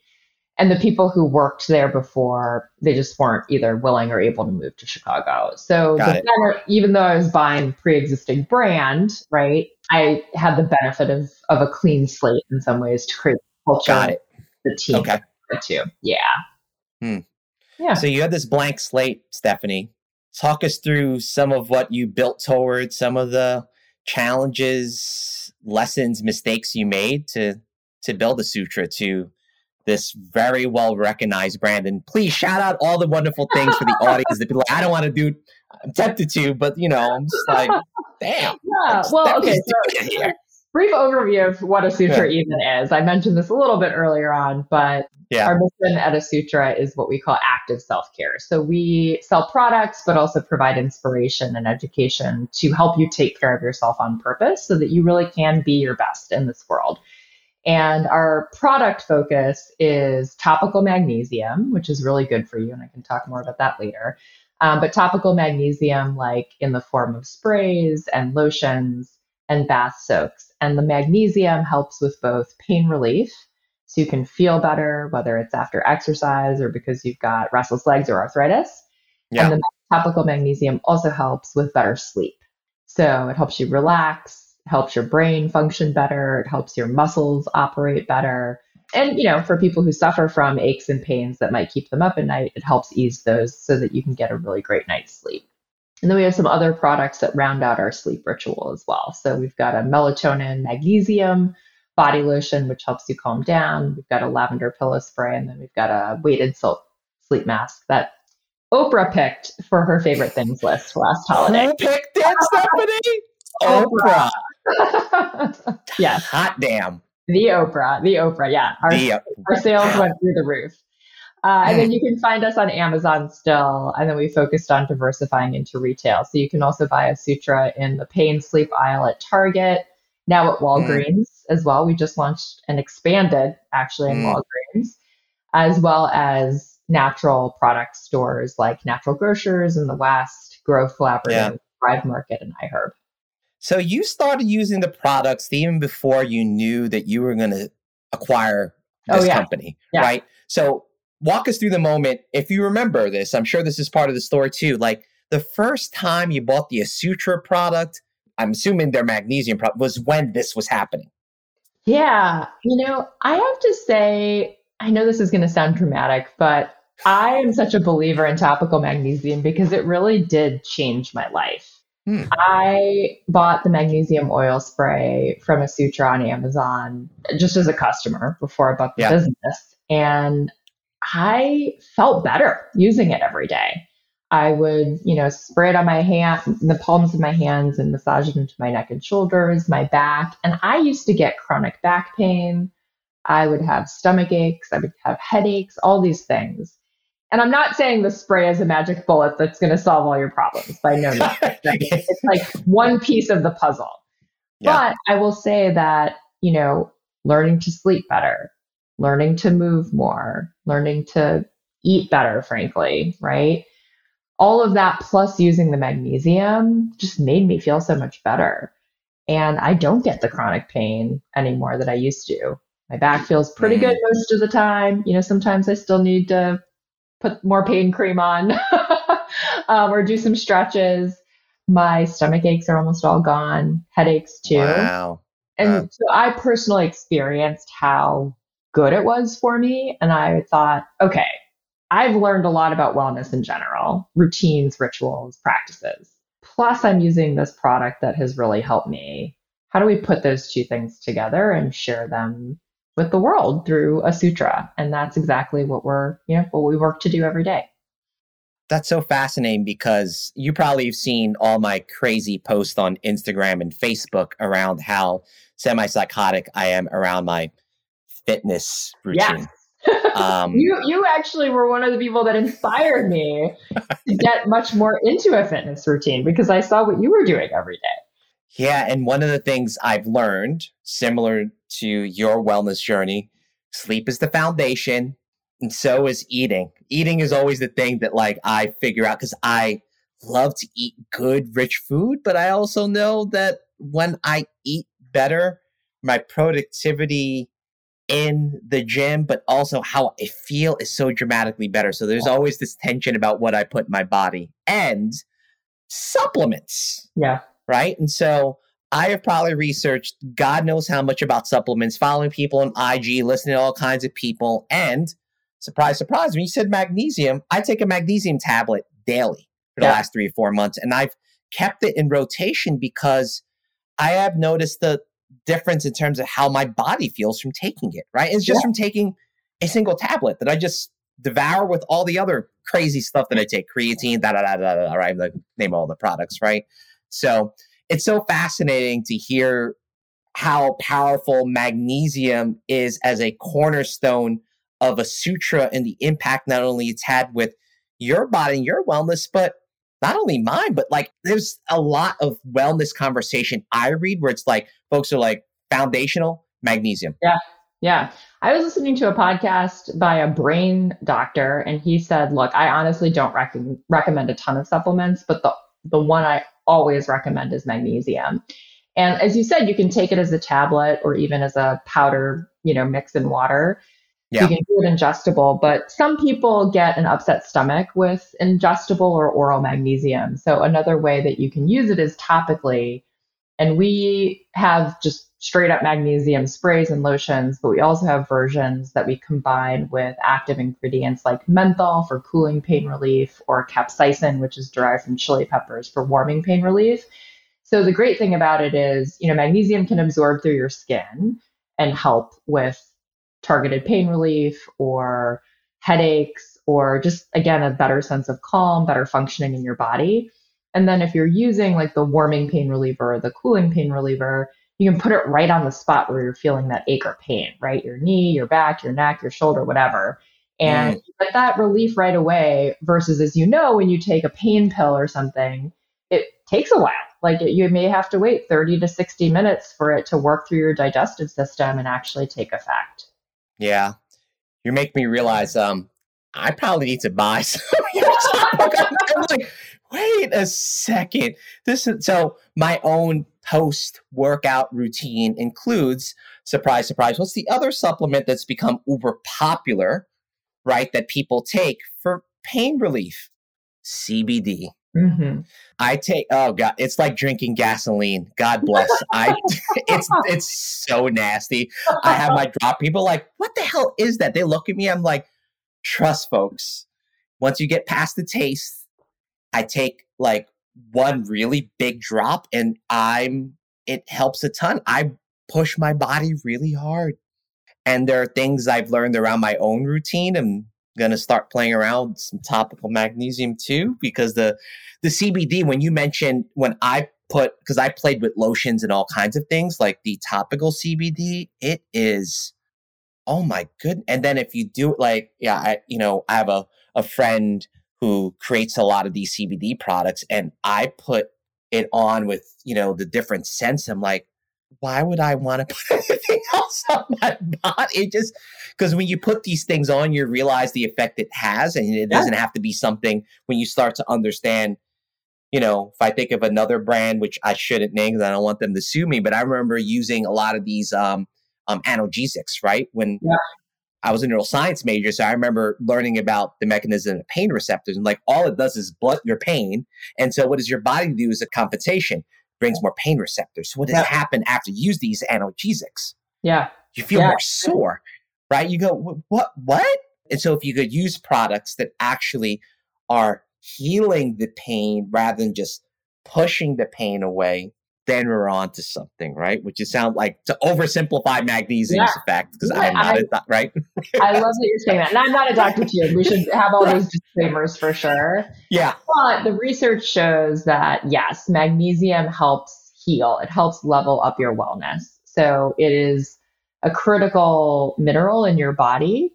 and the people who worked there before they just weren't either willing or able to move to chicago so better, even though i was buying pre-existing brand right i had the benefit of of a clean slate in some ways to create culture Got it. the team okay. too yeah hmm. yeah so you had this blank slate stephanie talk us through some of what you built towards some of the challenges lessons mistakes you made to to build Asutra to this very well recognized brand. And please shout out all the wonderful things for the audience that people like, I don't want to do, I'm tempted to, but you know, I'm just like, damn. Yeah. Well, okay. So, brief overview of what Asutra yeah. even is. I mentioned this a little bit earlier on, but yeah. our mission at Asutra is what we call active self care. So we sell products, but also provide inspiration and education to help you take care of yourself on purpose so that you really can be your best in this world. And our product focus is topical magnesium, which is really good for you. And I can talk more about that later. Um, but topical magnesium, like in the form of sprays and lotions and bath soaks. And the magnesium helps with both pain relief, so you can feel better, whether it's after exercise or because you've got restless legs or arthritis. Yeah. And the topical magnesium also helps with better sleep. So it helps you relax, helps your brain function better, it helps your muscles operate better. And, you know, for people who suffer from aches and pains that might keep them up at night, it helps ease those so that you can get a really great night's sleep. And then we have some other products that round out our sleep ritual as well. So we've got a melatonin magnesium body lotion, which helps you calm down. We've got a lavender pillow spray, and then we've got a weighted silk sleep mask that Oprah picked for her favorite things list last holiday. Who picked it, Stephanie? Oprah. yes. Hot damn. The Oprah. The Oprah. Yeah. Our, The- our sales went through the roof. Uh, and then you can find us on Amazon still. And then we focused on diversifying into retail. So you can also buy Asutra in the pain sleep aisle at Target, now at Walgreens as well. We just launched and expanded actually in Mm. Walgreens, as well as natural product stores like Natural Grocers in the West, Grove Collaborative, Yeah. Thrive Market, and iHerb. So you started using the products even before you knew that you were going to acquire Oh, this yeah. company, Yeah. right? So walk us through the moment. If you remember this, I'm sure this is part of the story too. Like the first time you bought the Asutra product, I'm assuming their magnesium product was when this was happening. Yeah, you know, I have to say, I know this is going to sound dramatic, but I am such a believer in topical magnesium because it really did change my life. Hmm. I bought the magnesium oil spray from Asutra on Amazon just as a customer before I bought the Yeah. business. And I felt better using it every day. I would, you know, spray it on my hand, the palms of my hands and massage it into my neck and shoulders, my back. And I used to get chronic back pain. I would have stomach aches. I would have headaches, all these things. And I'm not saying the spray is a magic bullet that's going to solve all your problems by no means. it's like one piece of the puzzle. Yeah. But I will say that, you know, learning to sleep better, learning to move more, learning to eat better, frankly, right? All of that plus using the magnesium just made me feel so much better. And I don't get the chronic pain anymore that I used to. My back feels pretty Mm. good most of the time. You know, sometimes I still need to put more pain cream on um, or do some stretches. My stomach aches are almost all gone, headaches too. Wow. And so I personally experienced how good it was for me. And I thought, okay, I've learned a lot about wellness in general routines, rituals, practices. Plus, I'm using this product that has really helped me. How do we put those two things together and share them with the world through Asutra? And that's exactly what we're, you know, what we work to do every day. That's so fascinating because you probably have seen all my crazy posts on Instagram and Facebook around how semi psychotic I am around my fitness routine. Um, You you actually were one of the people that inspired me to get much more into a fitness routine because I saw what you were doing every day. yeah. And one of the things I've learned, similar to your wellness journey, sleep is the foundation, and so is eating. Eating is always the thing that, like, I figure out because I love to eat good, rich food, but I also know that when I eat better, my productivity in the gym, but also how I feel is so dramatically better. So there's always this tension about what I put in my body and supplements, Yeah. right? And so I have probably researched God knows how much about supplements, following people on IG, listening to all kinds of people. And surprise, surprise, when you said magnesium, I take a magnesium tablet daily for the Yeah. last three or four months. And I've kept it in rotation because I have noticed the difference in terms of how my body feels from taking it, right? It's just Yeah. from taking a single tablet that I just devour with all the other crazy stuff that I take, creatine, da da da da da, right? Like name all the products, right? So it's so fascinating to hear how powerful magnesium is as a cornerstone of Asutra and the impact not only it's had with your body and your wellness, but not only mine, but like there's a lot of wellness conversation I read where it's like folks are like foundational magnesium. Yeah. Yeah. I was listening to a podcast by a brain doctor, and he said, Look, I honestly don't rec- recommend a ton of supplements, but the, the one I always recommend is magnesium. And as you said, you can take it as a tablet or even as a powder, you know, mix in water. Yeah. You can do it ingestible, but some people get an upset stomach with ingestible or oral magnesium. So another way that you can use it is topically. And we have just straight up magnesium sprays and lotions, but we also have versions that we combine with active ingredients like menthol for cooling pain relief or capsaicin, which is derived from chili peppers for warming pain relief. So the great thing about it is, you know, magnesium can absorb through your skin and help with targeted pain relief or headaches or just again a better sense of calm, better functioning in your body. And then if you're using like the warming pain reliever or the cooling pain reliever, you can put it right on the spot where you're feeling that ache or pain, right? Your knee, your back, your neck, your shoulder, whatever. And mm. get that relief right away versus as you know, when you take a pain pill or something, it takes a while. Like it, you may have to wait 30 to 60 minutes for it to work through your digestive system and actually take effect. Yeah. You make me realize um I probably need to buy some. I'm like, wait a second. This is so my own post workout routine includes surprise, surprise. What's the other supplement that's become uber popular, right? That people take for pain relief? CBD. Mm-hmm. I take oh god, it's like drinking gasoline. God bless. I it's it's so nasty. I have my drop. People like, what the hell is that? They look at me. I'm like, trust folks. Once you get past the taste, I take like one really big drop, and I'm it helps a ton. I push my body really hard, and there are things I've learned around my own routine I'm going to start playing around with some topical magnesium too because the the CBD when you mentioned when I put because I played with lotions and all kinds of things like the topical CBD it is oh my goodness. and then if you do it like yeah I you know I have a a friend who creates a lot of these CBD products and I put it on with you know the different scents I'm like why would I want to put anything else on my body? It just because when you put these things on, you realize the effect it has, and it doesn't have to be something when you start to understand. You know, if I think of another brand, which I shouldn't name because I don't want them to sue me, but I remember using a lot of these um, um, analgesics, right? When yeah. I was a neuroscience major, so I remember learning about the mechanism of pain receptors, and like all it does is blunt your pain. And so, what does your body do as a compensation? brings more pain receptors. So what does yeah. happen after you use these analgesics? Yeah. You feel yeah. more sore, right? You go, what, what? And so if you could use products that actually are healing the pain rather than just pushing the pain away, then we're on to something, right? Which is sound like to oversimplify magnesium's yeah. effect because I'm not I, a doc, right? I love that you're saying that. And I'm not a doctor too. We should have all those disclaimers for sure. Yeah. But the research shows that yes, magnesium helps heal. It helps level up your wellness. So it is a critical mineral in your body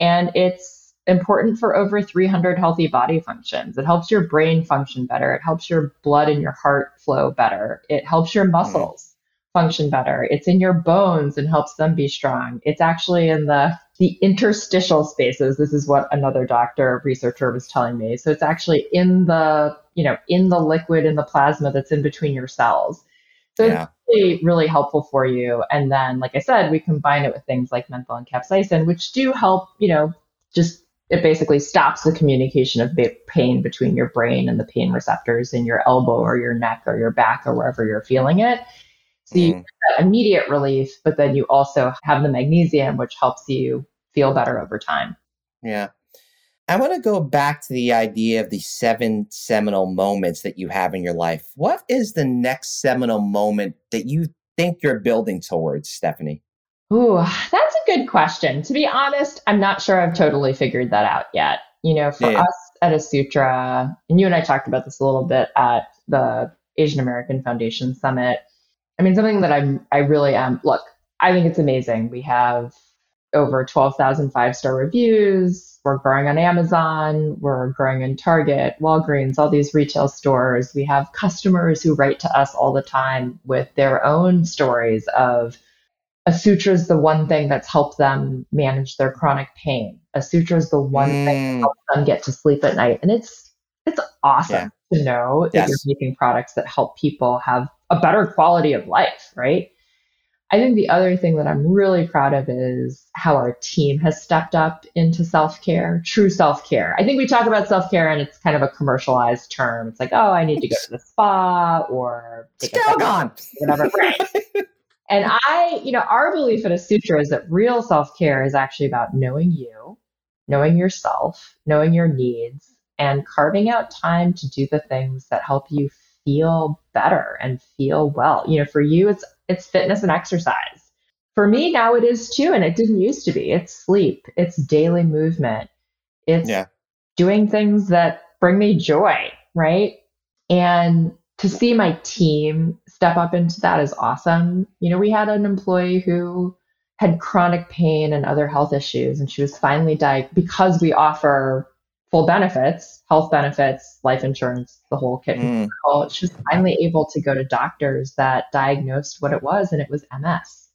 and it's important for over 300 healthy body functions. It helps your brain function better. It helps your blood and your heart flow better. It helps your muscles mm. function better. It's in your bones and helps them be strong. It's actually in the the interstitial spaces. This is what another doctor researcher was telling me. So it's actually in the, you know, in the liquid in the plasma that's in between your cells. So yeah. it's really, really helpful for you. And then, like I said, we combine it with things like menthol and capsaicin, which do help, you know, just it basically stops the communication of pain between your brain and the pain receptors in your elbow or your neck or your back or wherever you're feeling it. So you mm. get that immediate relief, but then you also have the magnesium, which helps you feel better over time. Yeah. I want to go back to the idea of the seven seminal moments that you have in your life. What is the next seminal moment that you think you're building towards, Stephanie? Ooh, that's a good question. To be honest, I'm not sure I've totally figured that out yet. You know, for yeah. us at Asutra, and you and I talked about this a little bit at the Asian American Foundation Summit. I mean, something that I'm, I really am. Look, I think it's amazing. We have over 12,000 five star reviews. We're growing on Amazon. We're growing in Target, Walgreens, all these retail stores. We have customers who write to us all the time with their own stories of Asutra is the one thing that's helped them manage their chronic pain. Asutra is the one mm. thing that helps them get to sleep at night. And it's it's awesome. Yeah. to know that Yes. you're making products that help people have a better quality of life, right? I think the other thing that I'm really proud of is how our team has stepped up into self care, true self care. I think we talk about self care and it's kind of a commercialized term. It's like, oh, I need to go to the spa or take a gone. whatever. Right. and I, you know, our belief at sutra is that real self care is actually about knowing you, knowing yourself, knowing your needs, and carving out time to do the things that help you feel better and feel well. You know, for you, it's it's fitness and exercise. For me now it is too, and it didn't used to be. It's sleep, it's daily movement, it's Yeah. doing things that bring me joy, right? And to see my team step up into that is awesome. You know, we had an employee who had chronic pain and other health issues, and she was finally diagnosed because we offer full benefits, health benefits, life insurance, the whole kit. and Mm. She was finally able to go to doctors that diagnosed what it was, and it was MS.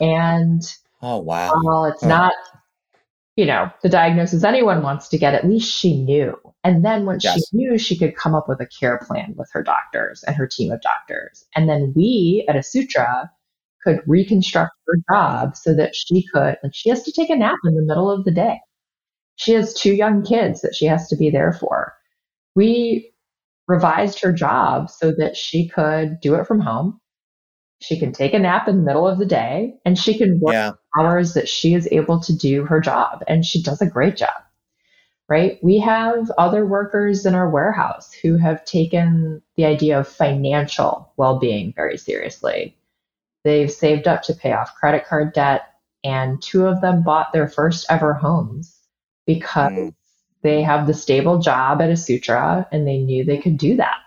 And Oh wow. well, it's Huh. not, you know, the diagnosis anyone wants to get. At least she knew. And then when Yes. she knew, she could come up with a care plan with her doctors and her team of doctors. And then we at Asutra could reconstruct her job so that she could, like, she has to take a nap in the middle of the day. She has two young kids that she has to be there for. We revised her job so that she could do it from home. She can take a nap in the middle of the day and she can work Yeah. hours that she is able to do her job and she does a great job right we have other workers in our warehouse who have taken the idea of financial well-being very seriously they've saved up to pay off credit card debt and two of them bought their first ever homes because Mm. they have the stable job at Asutra and they knew they could do that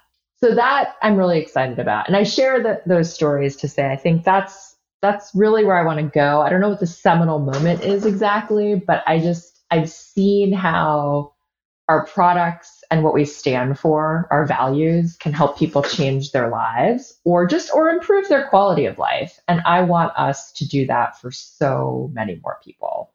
so that i'm really excited about and i share that those stories to say i think that's that's really where I want to go. I don't know what the seminal moment is exactly, but I just, I've seen how our products and what we stand for, our values can help people change their lives or just, or improve their quality of life. And I want us to do that for so many more people.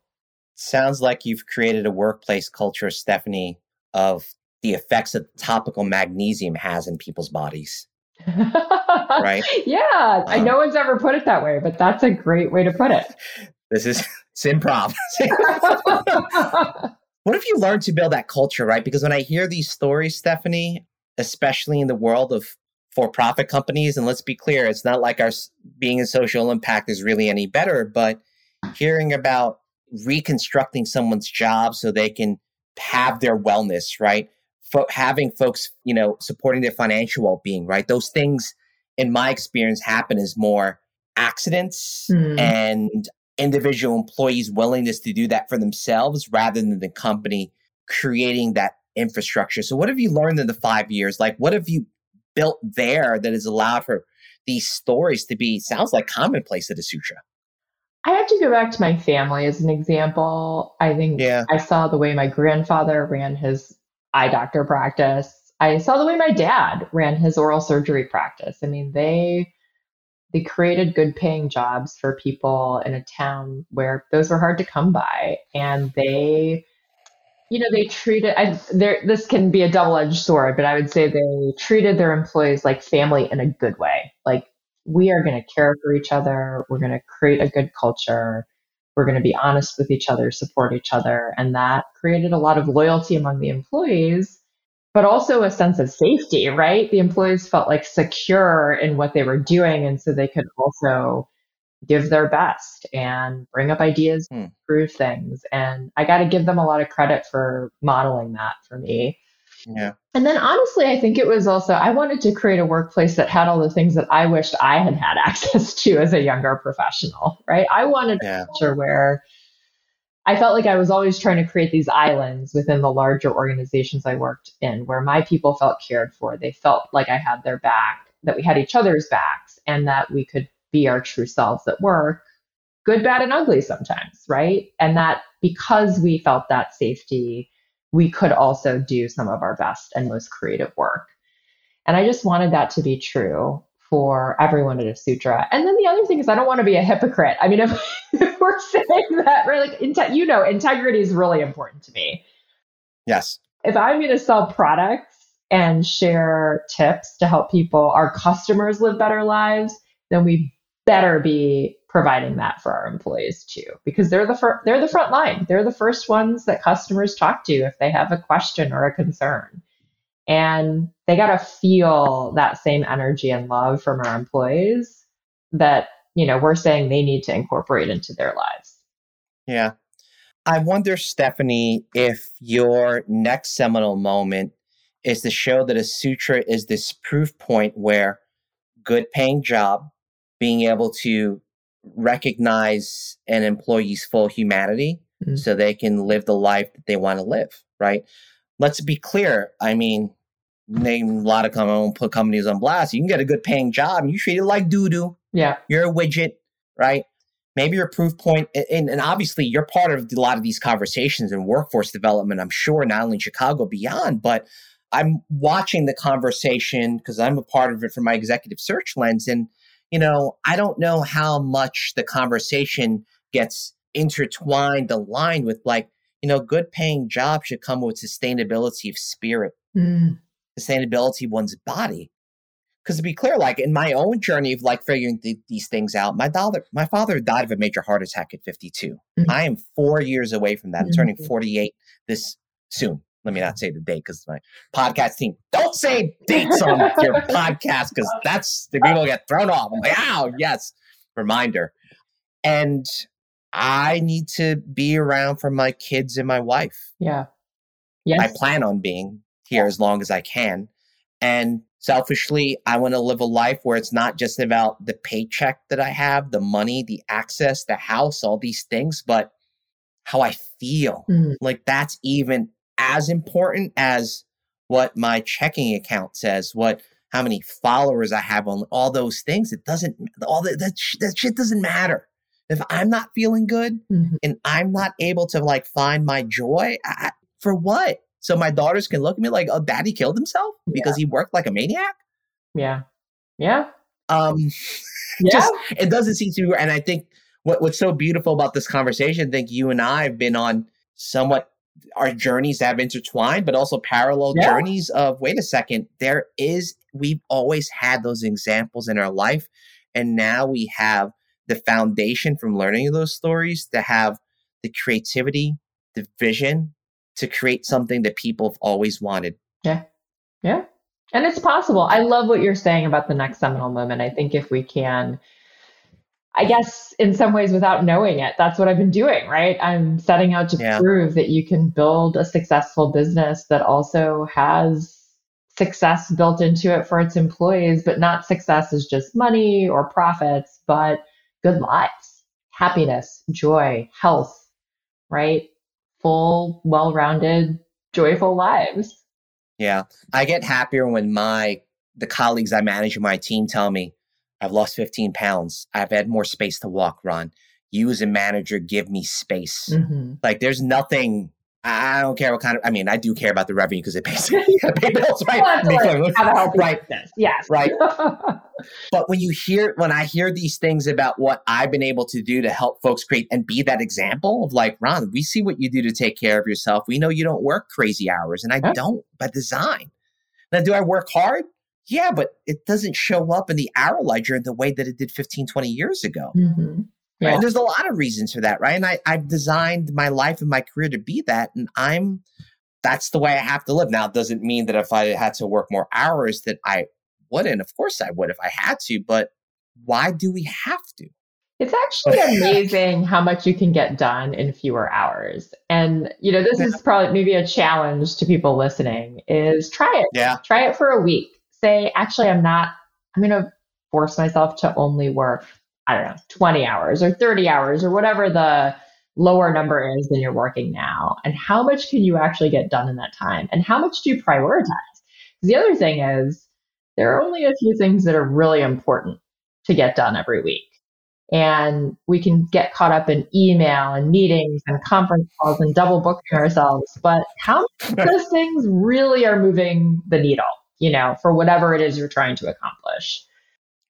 Sounds like you've created a workplace culture, Stephanie, of the effects that topical magnesium has in people's bodies. right. Yeah. I Um, no one's ever put it that way, but that's a great way to put it. This is it's improv. what have you learned to build that culture, right? Because when I hear these stories, Stephanie, especially in the world of for-profit companies, and let's be clear, it's not like our being in social impact is really any better, but hearing about reconstructing someone's job so they can have their wellness, right? Fo- having folks, you know, supporting their financial well-being, right? Those things, in my experience, happen as more accidents Hmm. and individual employees' willingness to do that for themselves rather than the company creating that infrastructure. So, what have you learned in the five years? Like, what have you built there that has allowed for these stories to be, sounds like commonplace at Asutra? I have to go back to my family as an example. I think Yeah. I saw the way my grandfather ran his eye doctor practice. I saw the way my dad ran his oral surgery practice. I mean, they they created good paying jobs for people in a town where those were hard to come by and they you know they treated I, there this can be a double-edged sword but i would say they treated their employees like family in a good way like we are going to care for each other we're going to create a good culture we're going to be honest with each other support each other and that created a lot of loyalty among the employees but also a sense of safety right the employees felt like secure in what they were doing and so they could also give their best and bring up ideas Hmm. improve things and i got to give them a lot of credit for modeling that for me Yeah. and then honestly, I think it was also, I wanted to create a workplace that had all the things that I wished I had had access to as a younger professional, right? I wanted Yeah. a culture where I felt like I was always trying to create these islands within the larger organizations I worked in where my people felt cared for. They felt like I had their back, that we had each other's backs, and that we could be our true selves at work, good, bad, and ugly sometimes, right? And that because we felt that safety, we could also do some of our best and most creative work. And I just wanted that to be true for everyone at Asutra. And then the other thing is, I don't want to be a hypocrite. I mean, if, if we're saying that, right, like, inte- you know, integrity is really important to me. Yes. If I'm going to sell products and share tips to help people, our customers live better lives, then we better be providing that for our employees too, because they're the fir- they're the front line. They're the first ones that customers talk to if they have a question or a concern, and they got to feel that same energy and love from our employees that you know we're saying they need to incorporate into their lives. Yeah, I wonder, Stephanie, if your next seminal moment is to show that Asutra is this proof point where good paying job, being able to recognize an employee's full humanity mm-hmm. so they can live the life that they want to live, right? Let's be clear. I mean, name a lot of com- put companies on blast. You can get a good paying job and you treat it like doo doo. Yeah. You're a widget, right? Maybe your proof point, and, and obviously you're part of a lot of these conversations in workforce development, I'm sure, not only in Chicago, beyond, but I'm watching the conversation because I'm a part of it from my executive search lens. And, you know, I don't know how much the conversation gets intertwined, aligned with like, you know, good paying jobs should come with sustainability of spirit, mm. sustainability of one's body. Because to be clear, like in my own journey of like figuring th- these things out, my father, my father died of a major heart attack at 52. Mm-hmm. I am four years away from that. I'm turning mm-hmm. 48 this soon let me not say the date because my podcast team don't say dates on your podcast because that's the people get thrown off. I'm like, oh yes, reminder. And I need to be around for my kids and my wife. Yeah. Yes. I plan on being here yeah. as long as I can. And selfishly, I want to live a life where it's not just about the paycheck that I have, the money, the access, the house, all these things, but how I feel. Mm-hmm. Like that's even as important as what my checking account says, what how many followers I have on all those things. It doesn't all that that, that shit doesn't matter. If I'm not feeling good mm-hmm. and I'm not able to like find my joy, I, for what? So my daughters can look at me like, "Oh, daddy killed himself because yeah. he worked like a maniac." Yeah, yeah. Um, yeah. just it doesn't seem to be. And I think what what's so beautiful about this conversation, I think you and I have been on somewhat our journeys have intertwined, but also parallel yeah. journeys of wait a second, there is we've always had those examples in our life. And now we have the foundation from learning those stories to have the creativity, the vision to create something that people have always wanted. Yeah. Yeah. And it's possible. I love what you're saying about the next seminal moment. I think if we can I guess in some ways without knowing it, that's what I've been doing, right? I'm setting out to yeah. prove that you can build a successful business that also has success built into it for its employees, but not success is just money or profits, but good lives, happiness, joy, health, right? Full, well rounded, joyful lives. Yeah. I get happier when my the colleagues I manage in my team tell me, I've lost 15 pounds. I've had more space to walk, Ron. You as a manager give me space. Mm-hmm. Like there's nothing. I don't care what kind of. I mean, I do care about the revenue because it pays pay bills, right? Well, right. Yes. Right. but when you hear, when I hear these things about what I've been able to do to help folks create and be that example of like, Ron, we see what you do to take care of yourself. We know you don't work crazy hours, and I yeah. don't by design. Now, do I work hard? Yeah, but it doesn't show up in the hour ledger in the way that it did 15, 20 years ago. Mm-hmm. Yeah. And there's a lot of reasons for that, right? And I, I've designed my life and my career to be that. And I'm, that's the way I have to live. Now, it doesn't mean that if I had to work more hours that I wouldn't. Of course I would if I had to, but why do we have to? It's actually amazing how much you can get done in fewer hours. And, you know, this is probably maybe a challenge to people listening is try it. Yeah. Try it for a week say, actually, I'm not, I'm going to force myself to only work, I don't know, 20 hours or 30 hours or whatever the lower number is than you're working now. And how much can you actually get done in that time? And how much do you prioritize? The other thing is, there are only a few things that are really important to get done every week. And we can get caught up in email and meetings and conference calls and double booking ourselves. But how many of those things really are moving the needle? You know, for whatever it is you're trying to accomplish.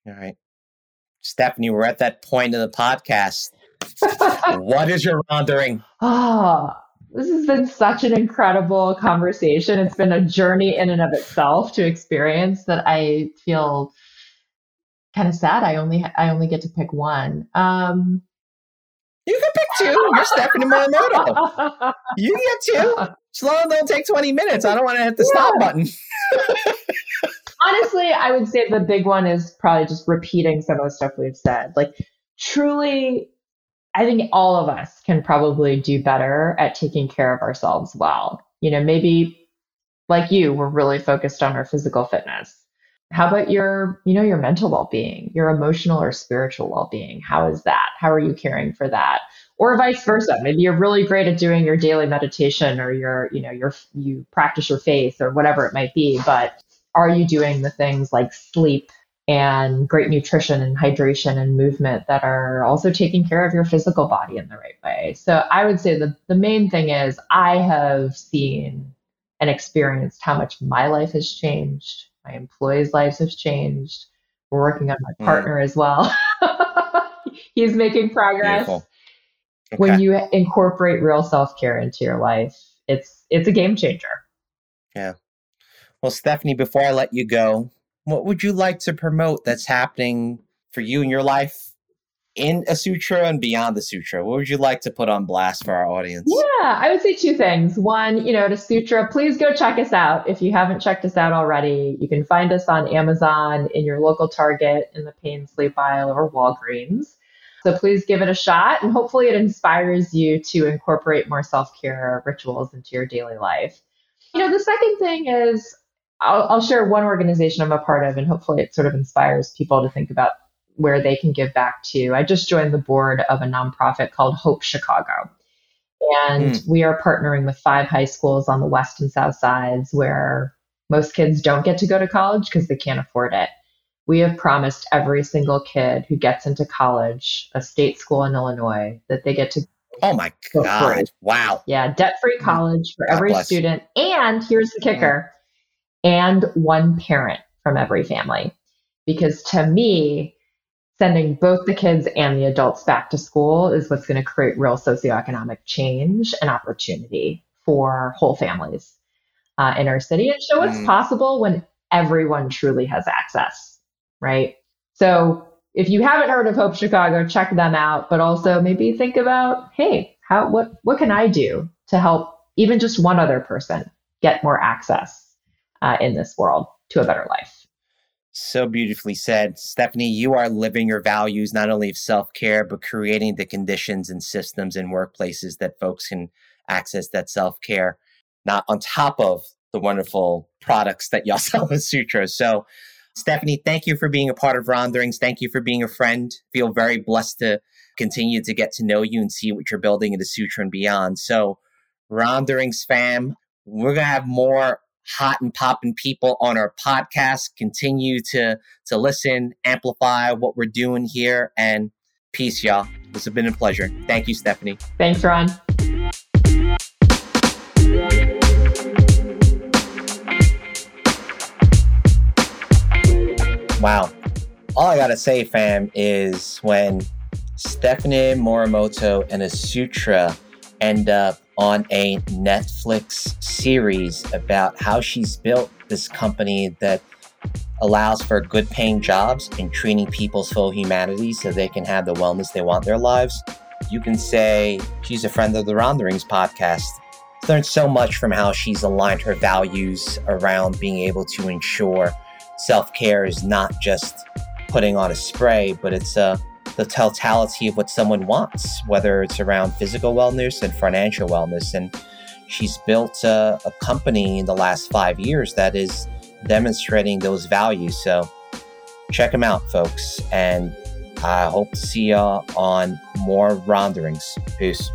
All right. Stephanie, we're at that point in the podcast. what is your wandering? Ah, oh, This has been such an incredible conversation. It's been a journey in and of itself to experience that I feel kind of sad. I only I only get to pick one. Um, you can pick two. You're Stephanie Morimoto. You get two. Slow don't take 20 minutes. I don't want to hit the yeah. stop button. Honestly, I would say the big one is probably just repeating some of the stuff we've said. Like, truly, I think all of us can probably do better at taking care of ourselves well. You know, maybe like you, we're really focused on our physical fitness. How about your, you know, your mental well-being, your emotional or spiritual well-being? How is that? How are you caring for that? Or vice versa. Maybe you're really great at doing your daily meditation or your, you know, your you practice your faith or whatever it might be, but are you doing the things like sleep and great nutrition and hydration and movement that are also taking care of your physical body in the right way? So I would say the, the main thing is I have seen and experienced how much my life has changed my employees' lives have changed. We're working on my mm. partner mm. as well. He's making progress. Okay. When you incorporate real self care into your life, it's it's a game changer. Yeah. Well, Stephanie, before I let you go, what would you like to promote that's happening for you in your life in Asutra and beyond the sutra? What would you like to put on blast for our audience? Yeah, I would say two things. One, you know, Asutra, please go check us out. If you haven't checked us out already, you can find us on Amazon, in your local Target, in the pain sleep aisle, or Walgreens. So please give it a shot, and hopefully it inspires you to incorporate more self care rituals into your daily life. You know, the second thing is I'll, I'll share one organization I'm a part of, and hopefully it sort of inspires people to think about where they can give back to. I just joined the board of a nonprofit called Hope Chicago. And mm. we are partnering with five high schools on the west and south sides where most kids don't get to go to college because they can't afford it. We have promised every single kid who gets into college, a state school in Illinois, that they get to. Oh my God. Wow. Yeah, debt free hmm. college for God every bless. student. And here's the kicker mm. and one parent from every family. Because to me, sending both the kids and the adults back to school is what's going to create real socioeconomic change and opportunity for whole families uh, in our city and show what's mm. possible when everyone truly has access, right? So if you haven't heard of Hope Chicago, check them out, but also maybe think about, hey, how what what can I do to help even just one other person get more access uh, in this world to a better life? So beautifully said. Stephanie, you are living your values not only of self care, but creating the conditions and systems and workplaces that folks can access that self care, not on top of the wonderful products that y'all sell with Sutra. So, Stephanie, thank you for being a part of Ronderings. Thank you for being a friend. Feel very blessed to continue to get to know you and see what you're building into Sutra and beyond. So, Ronderings fam, we're going to have more hot and popping people on our podcast. Continue to to listen, amplify what we're doing here, and peace, y'all. This has been a pleasure. Thank you, Stephanie. Thanks, Ron. Wow. All I gotta say, fam, is when Stephanie Morimoto and Asutra end up on a Netflix series about how she's built this company that allows for good paying jobs and treating people's full humanity so they can have the wellness they want in their lives. You can say she's a friend of the Ronderings podcast. Learned so much from how she's aligned her values around being able to ensure self care is not just putting on a spray, but it's a the totality of what someone wants, whether it's around physical wellness and financial wellness. And she's built a, a company in the last five years that is demonstrating those values. So check them out, folks. And I hope to see y'all on more Ronderings. Peace.